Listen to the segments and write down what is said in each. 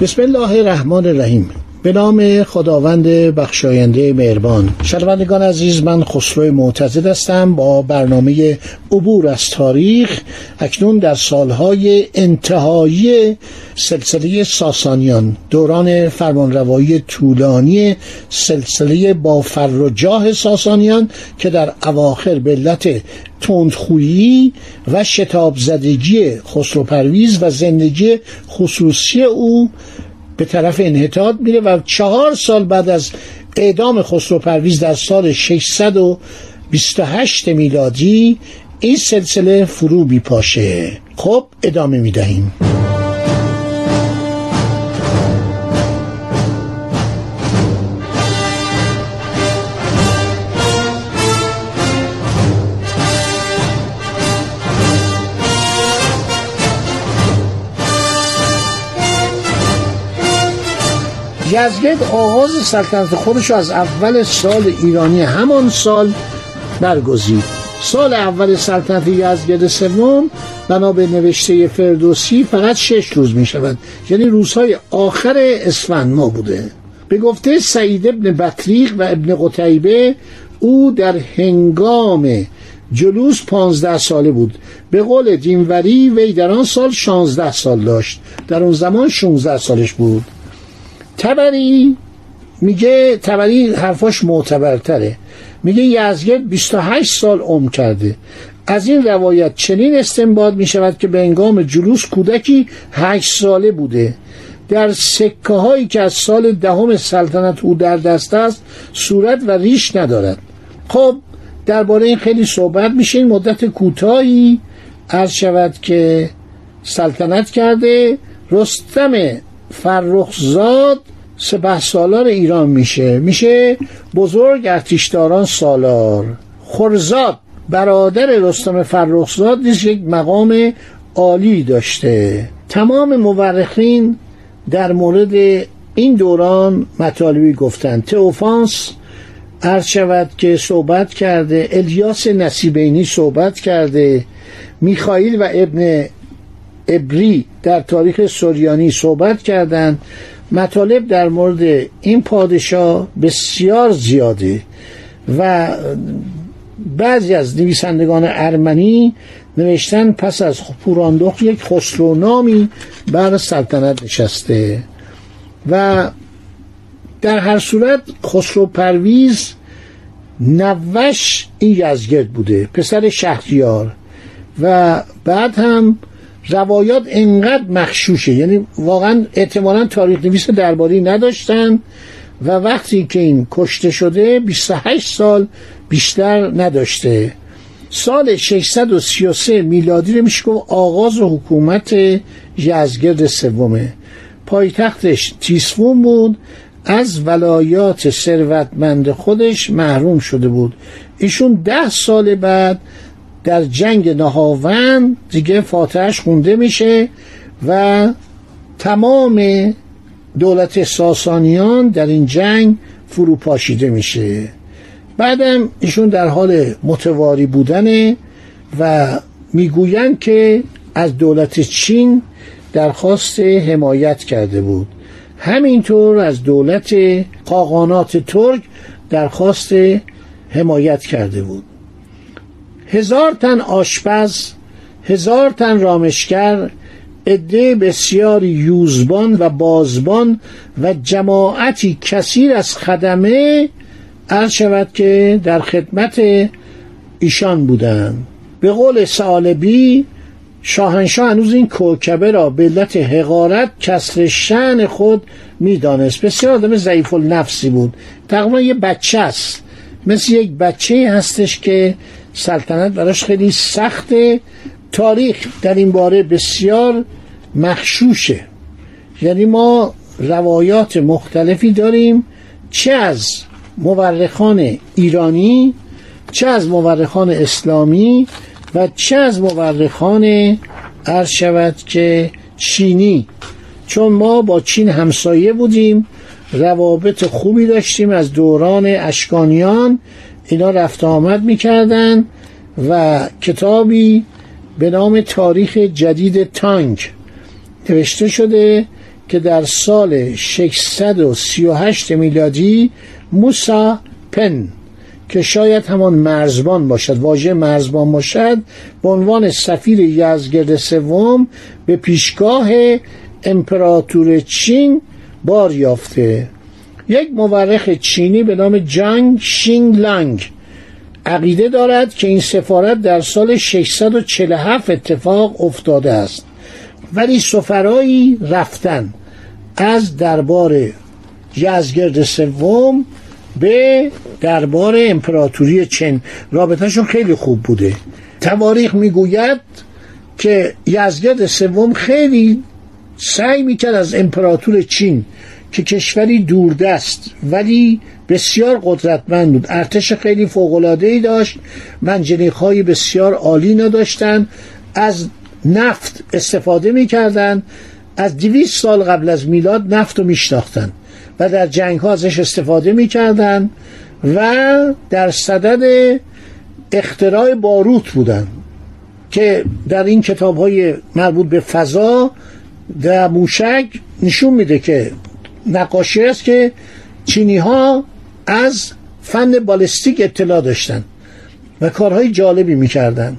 بسم الله الرحمن الرحیم. به نام خداوند بخشاینده مهربان. شنوندگان عزیز من خسرو معتزد هستم. با برنامه عبور از تاریخ اکنون در سالهای انتهایی سلسله ساسانیان دوران فرمانروایی طولانی سلسله با فر و جاه ساسانیان که در اواخر به علت تندخویی و شتاب زدگی خسرو پرویز و زندگی خصوصی او به طرف انحطاط میره و چهار سال بعد از اعدام خسرو پرویز در سال 628 میلادی این سلسله فرو بیپاشه خب ادامه می‌دهیم. یزگرد آغاز سلطنت خودش از اول سال ایرانی همان سال برگزید. سال اول سلطنت یزگرد سوم بنا به نوشته فردوسی فقط شش روز می شود یعنی روزهای آخر اسفند ما بوده. به گفته سعید ابن بطریق و ابن قتیبه او در هنگام جلوس پانزده ساله بود. به قول دینوری وی در آن سال شانزده سال داشت. در اون زمان 16 سالش بود. تبری میگه تبری حرفاش معتبرتره. میگه یزگرد 28 سال عمر کرده. از این روایت چنین استنباط می شود که به انگام جلوس کودکی 8 ساله بوده. در سکه هایی که از سال دهم سلطنت او در دست است صورت و ریش ندارد. خب درباره این خیلی صحبت میشه. این مدت کوتاهی عرض شود که سلطنت کرده رستم فرخزاد سپه سالار ایران میشه. میشه بزرگ ارتشداران سالار. خرزاد برادر رستم فرخزاد نیز یک مقام عالی داشته. تمام مورخین در مورد این دوران مطالبی گفتند. تئوفانس عرض شود که صحبت کرده الیاس نصیبینی صحبت کرده میخائیل و ابن ابری در تاریخ سوریانی صحبت کردند. مطالب در مورد این پادشاه بسیار زیاده و بعضی از نویسندگان ارمنی نوشتن پس از پوراندخت یک خسرو نامی بر سلطنت نشسته. و در هر صورت خسرو پرویز نوش این یزگرد بوده پسر شهریار. و بعد هم روایات انقدر مخشوشه. یعنی واقعا احتمالا تاریخ نویس درباری نداشتن و وقتی که این کشته شده 28 سال بیشتر نداشته. سال 633 میلادی رو میشه گفت آغاز حکومت یزگرد سومه. پایتختش تیسفون بود از ولایات ثروتمند خودش محروم شده بود. ایشون ده سال بعد در جنگ نهاون دیگه فاتحش خونده میشه و تمام دولت ساسانیان در این جنگ فروپاشیده میشه. بعدم ایشون در حال متواری بودنه و می‌گویند که از دولت چین درخواست حمایت کرده بود. همینطور از دولت قاقانات ترک درخواست حمایت کرده بود. هزار تن آشپز هزار تن رامشگر عده بسیار یوزبان و بازبان و جماعتی کثیر از خدمه عرض شود که در خدمت ایشان بودند. به قول سالبی شاهنشاه هنوز این کوکبه را به علت حقارت کسر شن خود می‌دانست. بسیار آدم ضعیف النفسی بود. تقریبا یه بچه است. مثل یک بچه هستش که سلطنت براش خیلی سخته تاریخ در این باره بسیار مخشوشه. یعنی ما روایات مختلفی داریم چه از مورخان ایرانی چه از مورخان اسلامی و چه از مورخان عرض شود که چینی. چون ما با چین همسایه بودیم روابط خوبی داشتیم از دوران اشکانیان اینا رفت آمد می‌کردن و کتابی به نام تاریخ جدید تانک نوشته شده که در سال 638 میلادی موسا پن که شاید همان مرزبان باشد واژه مرزبان باشد به عنوان سفیر یزگرد سوم به پیشگاه امپراتور چین بار یافته یک مورخ چینی به نام جانگ شینگ لانگ عقیده دارد که این سفارت در سال 647 اتفاق افتاده است. ولی سفرایی رفتن از دربار یزگرد سوم به دربار امپراتوری چین. رابطهشون خیلی خوب بوده. تواریخ می‌گوید که یزگرد سوم خیلی سعی می‌کرد از امپراتور چین که کشوری دوردست ولی بسیار قدرتمند بود. ارتش خیلی ای داشت منجنیق های بسیار عالی نداشتند. از نفت استفاده می‌کردند. از دویست سال قبل از میلاد نفت رو میشناختن و در جنگ ها ازش استفاده می‌کردن و در صدد اختراع باروت بودن که در این کتاب های مربوط به فضا در موشک نشون میده که نقاشی است که چینی ها از فن بالستیک اطلاع داشتن و کارهای جالبی می‌کردن.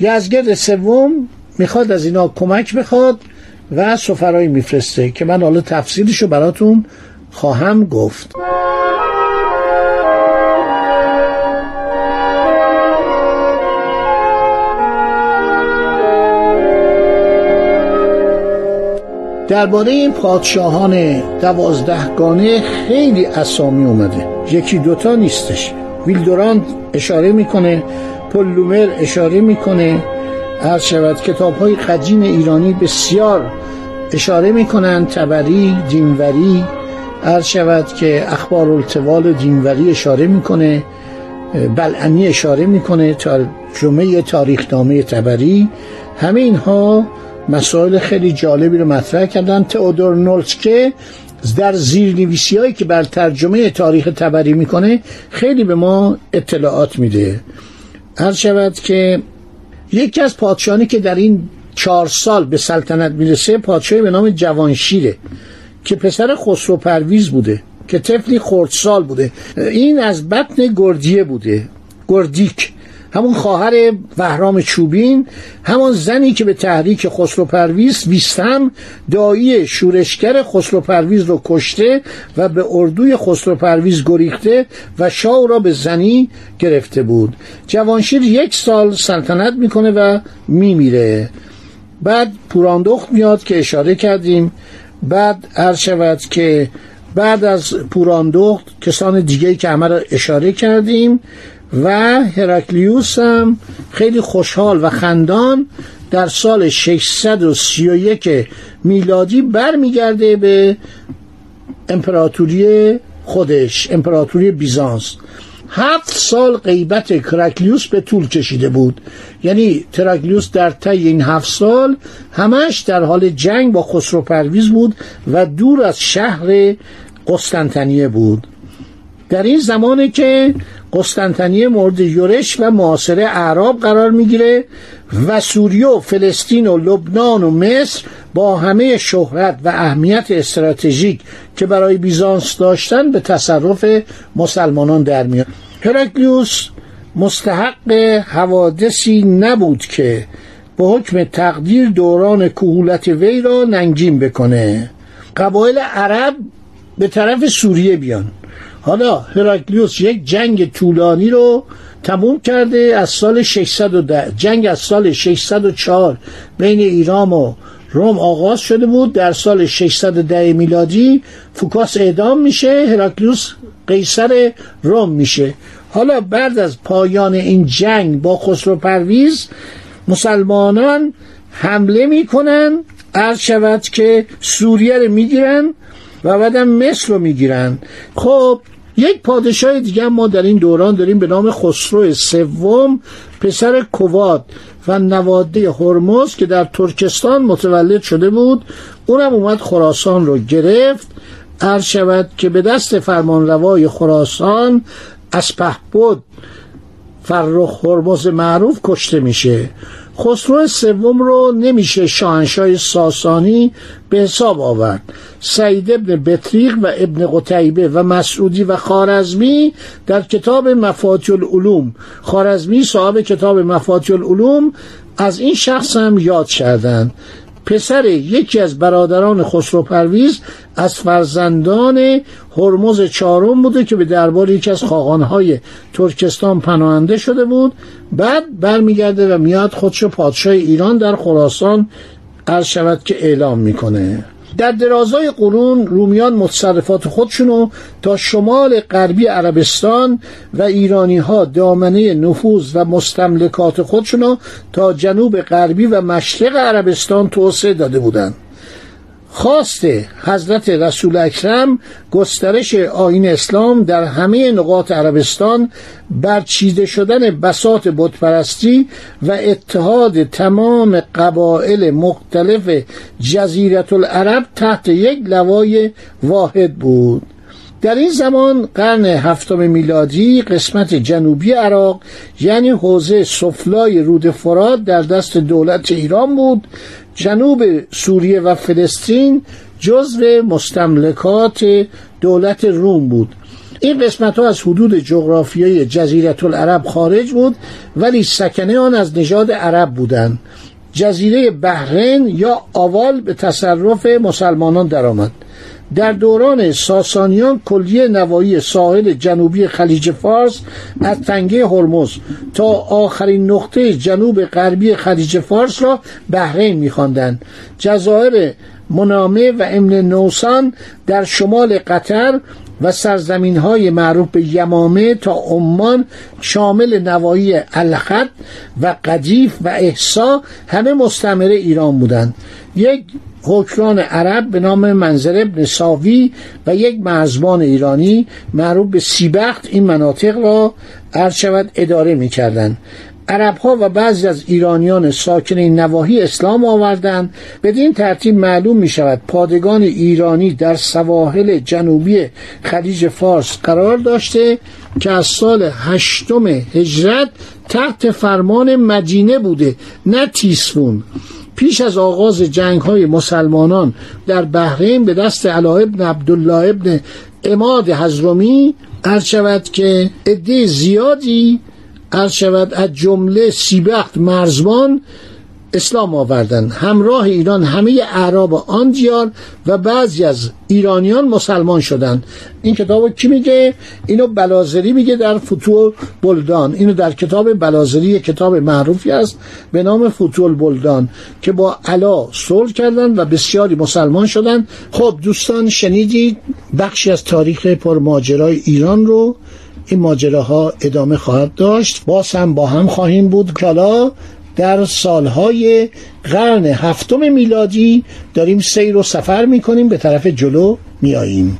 یزگرد سوم می‌خواد از اینا کمک بخواد و سفرایی میفرسته که من حالا تفصیلشو براتون خواهم گفت. درباره این پادشاهان دوازدهگانه خیلی اسامی اومده. یکی دوتا نیستش. ویلدوراند اشاره می‌کنه پلومر اشاره می‌کنه. هر شود کتاب های قدیم ایرانی بسیار اشاره می‌کنن تبری دینوری. هر شود که اخبار التوال دینوری اشاره می‌کنه. بلعنی اشاره می‌کنه. ترجمه تاریخنامه تبری. همه اینها مسائل خیلی جالبی رو مطرح کردن. تئودور نولسکه در زیرنویسی هایی که بر ترجمه تاریخ تبری می‌کنه خیلی به ما اطلاعات میده. هر شود که یکی از پادشاهانی که در این چهار سال به سلطنت می‌رسه پادشاهی به نام جوانشیره که پسر خسرو پرویز بوده که طفلی خردسال بوده. این از بطن گردیه بوده گردیک. همون خواهر وهرام چوبین همان زنی که به تحریک خسرو پرویز بیستم دایی شورشگر خسرو پرویز رو کشته و به اردوی خسرو پرویز گریخته و شاه را به زنی گرفته بود. جوانشیر یک سال سلطنت می‌کنه و میمیره. بعد پوراندخت میاد که اشاره کردیم. بعد هر شود که بعد از پوراندخت کسان دیگه که همه را اشاره کردیم و هرکلیوس هم خیلی خوشحال و خندان در سال 631 میلادی برمیگرده به امپراتوری خودش امپراتوری بیزانس. هفت سال غیبت کرکلیوس به طول کشیده بود. یعنی تراکلیوس در طی این هفت سال همش در حال جنگ با خسرو پرویز بود و دور از شهر قسطنطنیه بود. در این زمانه که قسطنطنیه مورد یورش و معاصره اعراب قرار می‌گیره و سوریه و فلسطین و لبنان و مصر با همه شهرت و اهمیت استراتژیک که برای بیزانس داشتن به تصرف مسلمانان در میاد هرکلیوس مستحق حوادثی نبود که به حکم تقدیر دوران کهولت وی را ننگین بکنه. قبایل عرب به طرف سوریه بیان. حالا هراکلیوس یک جنگ طولانی رو تموم کرده از سال 610 جنگ از سال 604 بین ایران و روم آغاز شده بود. در سال 610 میلادی فوکاس اعدام میشه هراکلیوس قیصر روم میشه. حالا بعد از پایان این جنگ با خسرو پرویز مسلمانان حمله می‌کنن عرض شود که سوریه رو می‌گیرن و بعدم مصر رو می‌گیرن. خب یک پادشاه دیگه ما در این دوران داریم به نام خسرو سوم پسر کواد و نواده هرمز که در ترکستان متولد شده بود. اونم اومد خراسان رو گرفت. عرض شود که به دست فرمانروای خراسان از پهبد فرخ هرمز معروف کشته میشه. خسرو سوم رو نمیشه شاهنشاه ساسانی به حساب آورد. سعید ابن بطریق و ابن قتیبه و مسعودی و خارزمی در کتاب مفاتیح العلوم خارزمی صاحب کتاب مفاتیح العلوم از این شخص هم یاد کردند. پسر یکی از برادران خسرو پرویز از فرزندان هرمز چهارم بوده که به دربار یکی از خاقانهای ترکستان پناهنده شده بود. بعد برمیگرده و میاد خودشو پادشاه ایران در خراسان عرض شود که اعلام می‌کنه. در درازای قرون رومیان متصرفات خودشونو تا شمال غربی عربستان و ایرانی ها دامنه نفوذ و مستملکات خودشونو تا جنوب غربی و مشرق عربستان توسعه داده بودند. خواست حضرت رسول اکرم گسترش آین اسلام در همه نقاط عربستان برچیده شدن بسات بتپرستی و اتحاد تمام قبایل مختلف جزیرت العرب تحت یک لوای واحد بود. در این زمان قرن هفتم میلادی قسمت جنوبی عراق یعنی حوزه سفلای رود فرات در دست دولت ایران بود جنوب سوریه و فلسطین جزو مستملکات دولت روم بود. این قسمت ها از حدود جغرافیایی جزیرت العرب خارج بود ولی سکنه آن از نژاد عرب بودند. جزیره بحرین یا آوال به تصرف مسلمانان درآمد. در دوران ساسانیان کلیه نوایی ساحل جنوبی خلیج فارس از تنگه هرمز تا آخرین نقطه جنوب غربی خلیج فارس را بحرین میخواندند. جزایر منامه و امن نوسان در شمال قطر و سرزمین های معروف به یمامه تا عمان شامل نوایی الخط و قدیف و احسا همه مستمره ایران بودند. یک حکران عرب به نام منظر ابن ساوی و یک مرزبان ایرانی معروف به سیبخت این مناطق را عرض اداره می کردن. عرب ها و بعضی از ایرانیان ساکن این نواحی اسلام آوردند بدین ترتیب معلوم می شود پادگان ایرانی در سواحل جنوبی خلیج فارس قرار داشته که از سال هشتم هجرت تحت فرمان مدینه بوده نه تیسفون پیش از آغاز جنگ های مسلمانان در بحرین به دست علا ابن عبدالله ابن اماد حزرومی عرض شود که عده زیادی عرض شود از جمله سیبخت مرزبان اسلام آوردن. همراه ایران همه اعراب آن دیار و بعضی از ایرانیان مسلمان شدند این کتاب کی میگه؟ اینو بلازری میگه در فتوح بلدان اینو در کتاب بلازری کتاب معروفی است به نام فتوح بلدان که با علا صلح کردن و بسیاری مسلمان شدند خب دوستان شنیدید بخشی از تاریخ پرماجرای ایران رو؟ این ماجراها ادامه خواهد داشت. باز با هم خواهیم بود. کالا در سالهای قرن هفتم میلادی داریم سیر و سفر می‌کنیم به طرف جلو میاییم